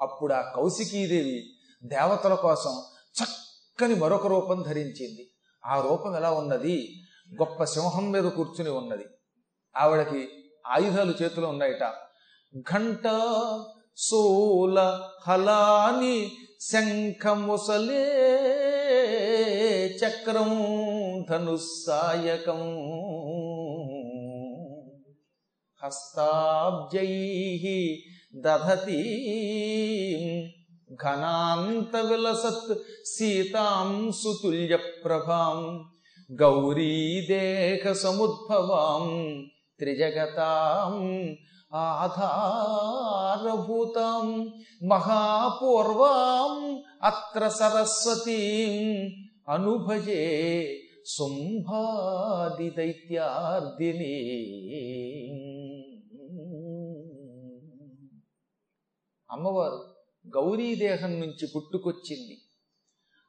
అప్పుడు ఆ కౌశికీదేవి దేవతల కోసం చక్కని మరొక రూపం ధరించింది. ఆ రూపం ఎలా ఉన్నది? గొప్ప సింహం మీద కూర్చుని ఉన్నది. ఆవిడకి ఆయుధాలు చేతిలో ఉన్నాయట. ఘంట సోల హలాని శంఖముసలే చక్రం ధనుస్సాయకం. హస్తాబ్జై దధతి ఘనాంత విలసత్ సీతాం సుతుల్య ప్రభాం గౌరీదేహ సముద్భవాం త్రిజగతాం ఆధారభూతాం మహాపూర్వాం అత్ర సరస్వతీం అనుభజే శుంభాది దైత్యార్దినీ అమ్మవారు గౌరీదేహం నుంచి పుట్టుకొచ్చింది.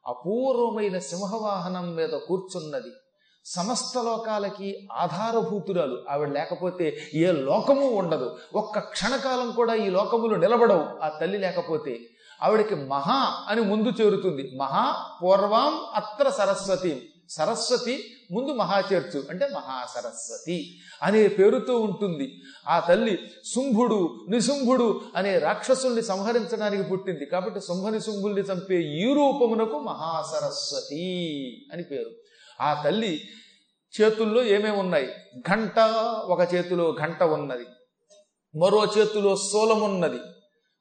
అపూర్వమైన సింహవాహనం మీద కూర్చున్నది. సమస్త లోకాలకి ఆధారభూతురాలు. ఆవిడ లేకపోతే ఏ లోకము ఉండదు. ఒక్క క్షణకాలం కూడా ఈ లోకములు నిలబడవు. ఆ తల్లి లేకపోతే ఆవిడకి మహా అని ముందు చేరుతుంది. మహా పూర్వం అత్ర సరస్వతి. సరస్వతి ముందు మహాచర్చు అంటే మహాసరస్వతి అనే పేరుతో ఉంటుంది. ఆ తల్లి శుంభుడు నిశుంభుడు అనే రాక్షసుల్ని సంహరించడానికి పుట్టింది. కాబట్టి శుంభ నిశుంభుల్ని చంపే ఈ రూపమునకు మహాసరస్వతి అని పేరు. ఆ తల్లి చేతుల్లో ఏమేమి ఉన్నాయి? ఘంట ఒక చేతిలో ఘంట ఉన్నది. మరో చేతిలో సోలమున్నది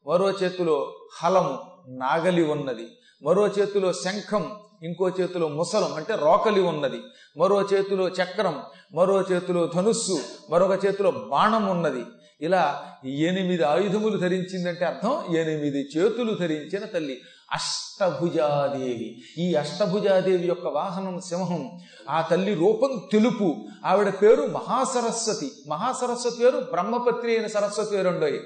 మరో చేతిలో హలము నాగలి ఉన్నది. మరో చేతిలో శంఖం ఇంకో చేతిలో ముసలం అంటే రోకలి ఉన్నది. మరో చేతిలో చక్రం మరో చేతిలో ధనుస్సు మరొక చేతిలో బాణం ఉన్నది. ఇలా ఎనిమిది ఆయుధములు ధరించిందంటే అర్థం? ఎనిమిది చేతులు ధరించిన తల్లి అష్టభుజాదేవి. ఈ అష్టభుజాదేవి యొక్క వాహనం సింహం ఆ తల్లి రూపం తెలుపు. ఆవిడ పేరు మహాసరస్వతి. మహాసరస్వతి పేరు బ్రహ్మపత్రి అయిన సరస్వతి పేరుండోయి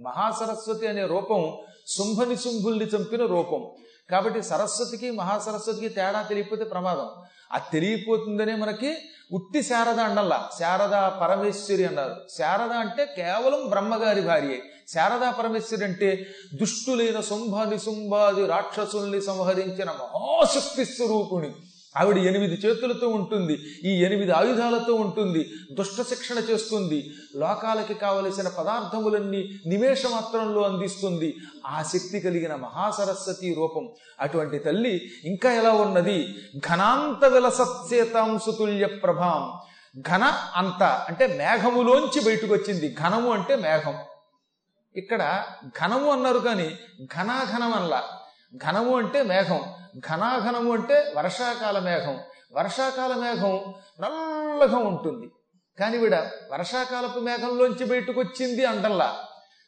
మహాసరస్వతి అనే రూపం శుంభని శుంభుల్ని చంపిన రూపం. కాబట్టి సరస్వతికి మహాసరస్వతికి తేడా తెలియకపోతే ప్రమాదం. అది తెలియపోతుందనే మనకి ఉట్టి శారద అండల్లా శారద పరమేశ్వరి అన్నారు. శారద అంటే కేవలం బ్రహ్మగారి భార్యే. శారదా పరమేశ్వరి అంటే దుష్టులైన శుంభ నిశుంభాది రాక్షసుల్ని సంహరించిన మహాశక్తి స్వరూపుణి. ఆవిడ ఎనిమిది చేతులతో ఉంటుంది ఈ ఎనిమిది ఆయుధాలతో ఉంటుంది దుష్ట శిక్షణ చేస్తుంది లోకాలకి కావలసిన పదార్థములన్నీ నిమేష మాత్రంలో అందిస్తుంది. ఆ శక్తి కలిగిన మహాసరస్వతి రూపం. అటువంటి తల్లి ఇంకా ఎలా ఉన్నది? ఘనాంత విలసత్సేతాంశతుల్య ప్రభాం ఘన అంత అంటే మేఘములోంచి బయటకు వచ్చింది ఘనము అంటే మేఘం. ఇక్కడ ఘనము అన్నారు కానీ ఘనాఘనం అనలా ఘనము అంటే మేఘం. ఘనాఘనము అంటే వర్షాకాల మేఘం. వర్షాకాల మేఘం నల్లగా ఉంటుంది. కానీ వీడ వర్షాకాలపు మేఘంలోంచి బయటకు వచ్చింది అంటల్లా.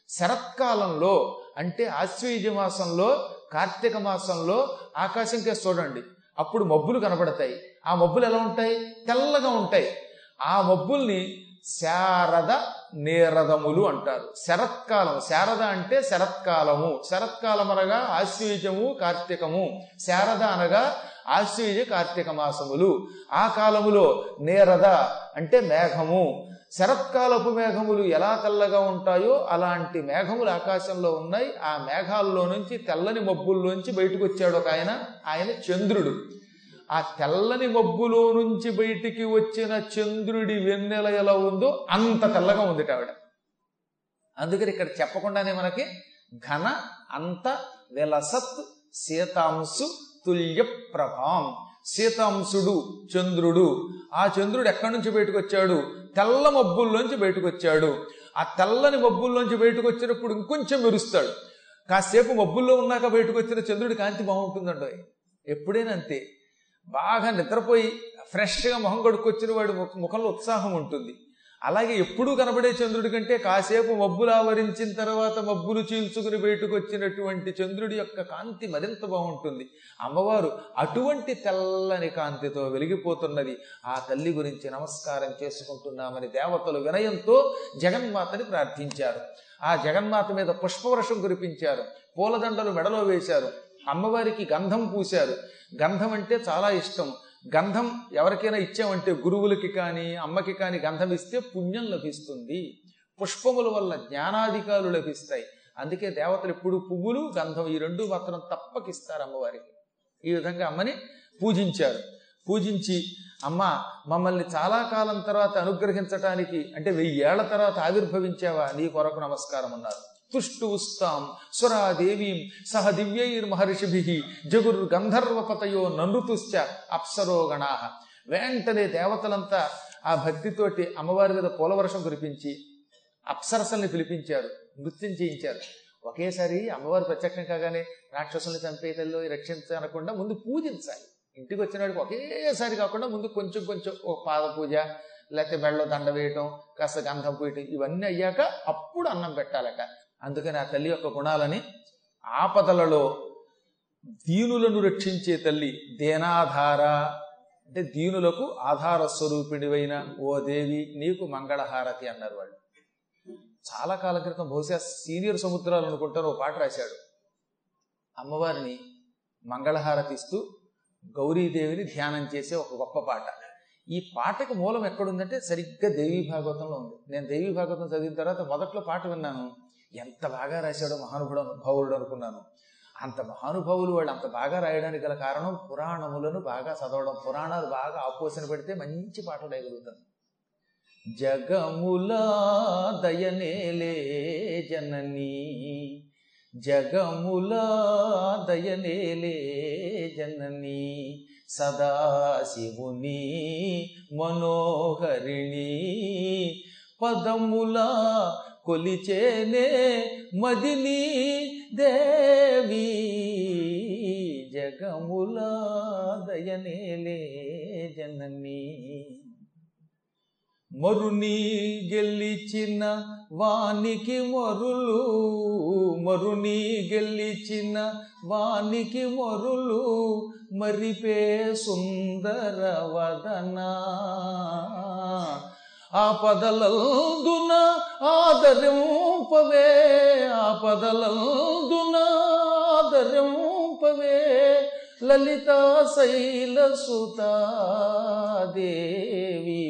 శరత్కాలంలో అంటే ఆశ్వీజ మాసంలో కార్తీక మాసంలో ఆకాశం చూడండి. అప్పుడు మబ్బులు కనబడతాయి. ఆ మబ్బులు ఎలా ఉంటాయి? తెల్లగా ఉంటాయి. ఆ మబ్బుల్ని శారద నేరదములు అంటారు. శరత్కాలం శారద అంటే శరత్కాలము. శరత్కాలం అనగా ఆశ్వయుజము కార్తీకము. శారద అనగా ఆశ్వయుజ కార్తీక మాసములు. ఆ కాలములో నేరద అంటే మేఘము. శరత్కాలపు మేఘములు ఎలా తెల్లగా ఉంటాయో అలాంటి మేఘములు ఆకాశంలో ఉన్నాయి. ఆ మేఘాల్లో నుంచి తెల్లని మబ్బుల్లోంచి బయటకు వచ్చాడు ఒక ఆయన. ఆయన చంద్రుడు. ఆ తెల్లని మబ్బులో నుంచి బయటికి వచ్చిన చంద్రుడి వెన్నెల ఎలా ఉందో అంత తెల్లగా ఉంది ఆవిడ. అందుకని ఇక్కడ చెప్పకుండానే మనకి ఘన అంత విలసత్ సీతాంశు తుల్య ప్రభాం సీతాంశుడు చంద్రుడు. ఆ చంద్రుడు ఎక్కడి నుంచి బయటకు వచ్చాడు? తెల్ల మబ్బుల్లోంచి బయటకు వచ్చాడు. ఆ తెల్లని మబ్బుల్లోంచి బయటకు వచ్చినప్పుడు ఇంకొంచెం మెరుస్తాడు. కాసేపు మబ్బుల్లో ఉన్నాక బయటకు వచ్చిన చంద్రుడి కాంతి బాగుంటుందండి ఎప్పుడైనా అంతే. బాగా నిద్రపోయి ఫ్రెష్గా మొహం కడుక్కొచ్చిన వాడి ముఖంలో ఉత్సాహం ఉంటుంది. అలాగే ఎప్పుడూ కనబడే చంద్రుడి కంటే కాసేపు మబ్బులు ఆవరించిన తర్వాత మబ్బులు చీల్చుకుని బయటకు వచ్చినటువంటి చంద్రుడి యొక్క కాంతి మరింత బాగుంటుంది. అమ్మవారు అటువంటి తెల్లని కాంతితో వెలిగిపోతున్నది. ఆ తల్లి గురించి నమస్కారం చేసుకుంటున్నామని దేవతలు వినయంతో జగన్మాతని ప్రార్థించారు. ఆ జగన్మాత మీద పుష్పవర్షం కురిపించారు. పూలదండలు మెడలో వేశారు. అమ్మవారికి గంధం పూశారు. గంధం అంటే చాలా ఇష్టం. గంధం ఎవరికైనా ఇచ్చామంటే గురువులకి కానీ అమ్మకి కానీ గంధం ఇస్తే పుణ్యం లభిస్తుంది. పుష్పముల వల్ల జ్ఞానాధికారులు లభిస్తాయి. అందుకే దేవతలు ఎప్పుడు పువ్వులు గంధం ఈ రెండు మాత్రం తప్పకిస్తారు అమ్మవారికి. ఈ విధంగా అమ్మని పూజించారు. పూజించి అమ్మ మమ్మల్ని చాలా కాలం తర్వాత అనుగ్రహించటానికి అంటే వెయ్యి ఏళ్ళ తర్వాత ఆవిర్భవించావా? నీ కొరకు నమస్కారం అన్నారు తుష్టుస్తాం సురాదేవీం సహ దివ్యైర్మహర్షిభి జగుర్ గంధర్వపతయో ననృతుశ్చ అప్సరోగణా. వెంటనే దేవతలంతా ఆ భక్తితోటి అమ్మవారి మీద పూలవర్షం కురిపించి అప్సరసల్ని పిలిపించారు నృత్యం చేయించారు. ఒకేసారి అమ్మవారు ప్రత్యక్షం కాగానే రాక్షసుల్ని చంపేతల్లో రక్షించనకుండా ముందు పూజించాలి. ఇంటికి వచ్చినాడికి ఒకేసారి కాకుండా ముందు కొంచెం కొంచెం ఓ పాద పూజ లేకపోతే మెళ్ళలో దండ వేయటం కాస్త గంధం పూయటం ఇవన్నీ అయ్యాక అప్పుడు అన్నం పెట్టాలట. అందుకని ఆ తల్లి యొక్క గుణాలని ఆపదలలో దీనులను రక్షించే తల్లి దేనాధార. అంటే దీనులకు ఆధార స్వరూపిణివైన ఓ దేవి నీకు మంగళహారతి అన్నారు వాళ్ళు. చాలా కాలం క్రితం బహుశా సీనియర్ సముద్రాలు అనుకుంటారు ఓ పాట రాశాడు. అమ్మవారిని మంగళహారతి ఇస్తూ గౌరీదేవిని ధ్యానం చేసే ఒక గొప్ప పాట. ఈ పాటకు మూలం ఎక్కడుందంటే సరిగ్గా దేవీ భాగవతంలో ఉంది. నేను దేవీ భాగవతం చదివిన తర్వాత మొదట్లో పాట విన్నాను. ఎంత బాగా రాశాడో మహానుభుడు భావుడు అనుకున్నాను. అంత మహానుభావులు వాళ్ళు అంత బాగా రాయడానికి గల కారణం పురాణములను బాగా చదవడం. పురాణాలు బాగా ఆపోసన పెడితే మంచి పాటలు రాయగలుగుతాను. జగములా దయనేలే జననీ జగములా దయనేలే జననీ సదాశివుని మనోహరిణి పదములా కొలిచేనే మదిని దేవి జగములా దయనేలే జననీ. మరుని గెలిచిన వానికి మరులు మరుని గెలిచిన వానికి మరులు మరిపే సుందర వదనా. ఆపదలందున ఆదరింపవే ఆపదలందున ఆదరింపవే. లలిత శైలసుత దేవి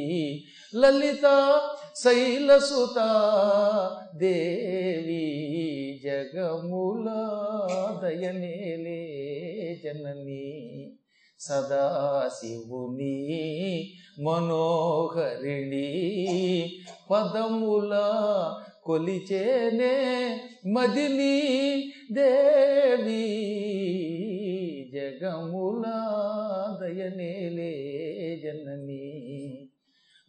లలిత శైలసుత దేవి జగముల దయనేలే జననీ. సదాశివుని మనోహరిణి. పదముల కొలిచేనే మదిని దేవి. జగముల దయనేలే జననీ.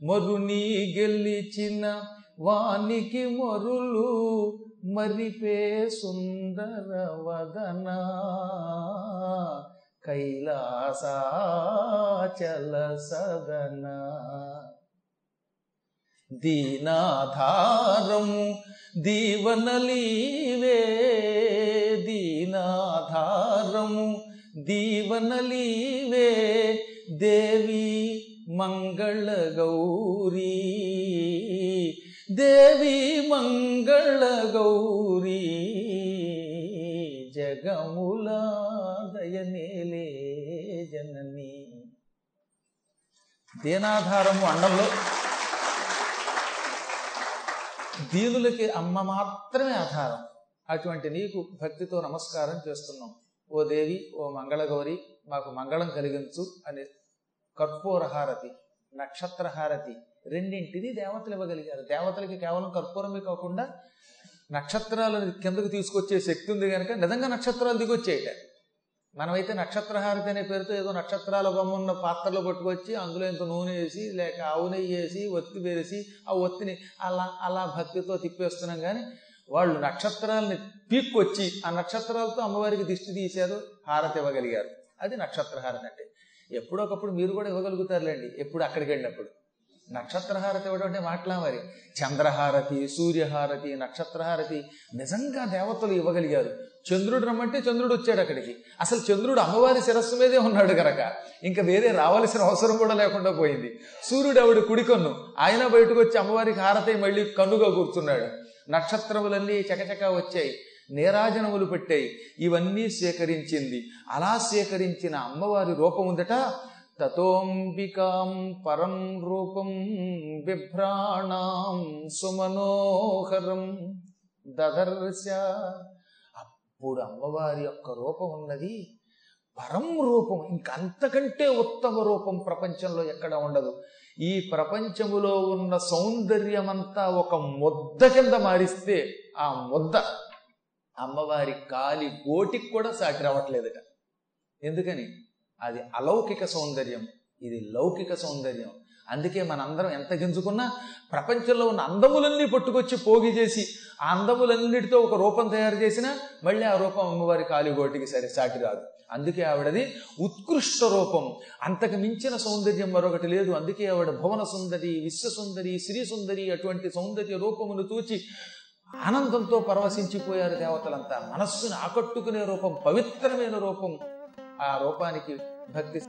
మరుని గెలిచిన వానికి మరులు మరిపే సుందర వదనా. కైలాసాచల సదన దీనాధారం దీవనలీవే దీనాధారము దీవనలీవే దేవి మంగళ గౌరీ దేవి మంగళ గౌరీ జగములా దయనేలే దీనాధారము అండంలో దీనులకి అమ్మ మాత్రమే ఆధారం. అటువంటి నీకు భక్తితో నమస్కారం చేస్తున్నాం. ఓ దేవి ఓ మంగళగౌరి మాకు మంగళం కలిగించు అని కర్పూరహారతి నక్షత్రహారతి రెండింటిని దేవతలు ఇవ్వగలిగారు. దేవతలకి కేవలం కర్పూరమే కాకుండా నక్షత్రాలను కిందకు తీసుకొచ్చే శక్తి ఉంది కనుక నిజంగా నక్షత్రాలు దిగొచ్చేయట. మనమైతే నక్షత్రహారతి అనే పేరుతో ఏదో నక్షత్రాల బొమ్మ ఉన్న పాత్రలో పట్టుకొచ్చి అందులో ఇంత నూనె వేసి లేక ఆవు నెయ్యి వేసి ఒత్తి వేసి ఆ ఒత్తిని అలా అలా భక్తితో తిప్పేస్తున్నాం కానీ వాళ్ళు నక్షత్రాలని పీక్కొచ్చి ఆ నక్షత్రాలతో అమ్మవారికి దిష్టి తీశారు హారతి ఇవ్వగలిగారు. అది నక్షత్రహారతి అంటే. ఎప్పుడొకప్పుడు మీరు కూడా ఇవ్వగలుగుతారులేండి ఎప్పుడు అక్కడికి వెళ్ళినప్పుడు. నక్షత్రహారతి ఇవ్వడం అంటే మాట్లా మరి? చంద్రహారతి సూర్యహారతి నక్షత్రహారతి నిజంగా దేవతలు ఇవ్వగలిగారు. చంద్రుడు రమ్మంటే చంద్రుడు వచ్చాడు అక్కడికి. అసలు చంద్రుడు అమ్మవారి శిరస్సు మీదే ఉన్నాడు గనక. ఇంకా వేరే రావాల్సిన అవసరం కూడా లేకుండా పోయింది. సూర్యుడు ఆవిడ కుడికన్ను ఆయన బయటకు వచ్చి అమ్మవారికి హారతి మళ్ళీ కన్నుగా కూర్చున్నాడు. నక్షత్రములన్నీ చకచక వచ్చాయి. నీరాజనములు పెట్టాయి. ఇవన్నీ సేకరించింది. అలా సేకరించిన అమ్మవారి రూపం ఉందట తతోంబికాం పరం రూపం బిభ్రాణాం సుమనోహరం దదర్శ ఇప్పుడు అమ్మవారి యొక్క రూపం ఉన్నది. పరం రూపం ఇంకంతకంటే ఉత్తమ రూపం ప్రపంచంలో ఎక్కడ ఉండదు. ఈ ప్రపంచములో ఉన్న సౌందర్యమంతా ఒక ముద్ద కింద మారిస్తే ఆ ముద్ద అమ్మవారి కాలి గోటికి కూడా సాటి రావట్లేదట. ఎందుకని? అది అలౌకిక సౌందర్యం. ఇది లౌకిక సౌందర్యం. అందుకే మనందరం ఎంత గింజుకున్నా ప్రపంచంలో ఉన్న అందములన్నీ పట్టుకొచ్చి పోగి చేసి ఆ అందములన్నిటితో ఒక రూపం తయారు చేసినా మళ్ళీ ఆ రూపం అమ్మవారి కాలిగోటికి సరే సాటి రాదు. అందుకే ఆవిడది ఉత్కృష్ట రూపం. అంతకు మించిన సౌందర్యం మరొకటి లేదు. అందుకే ఆవిడ భువన సుందరి విశ్వసుందరి శ్రీ సుందరి అటువంటి సౌందర్య రూపమును చూచి ఆనందంతో పరవశించిపోయారు దేవతలంతా. మనస్సును ఆకట్టుకునే రూపం పవిత్రమైన రూపం. ఆ రూపానికి భక్తి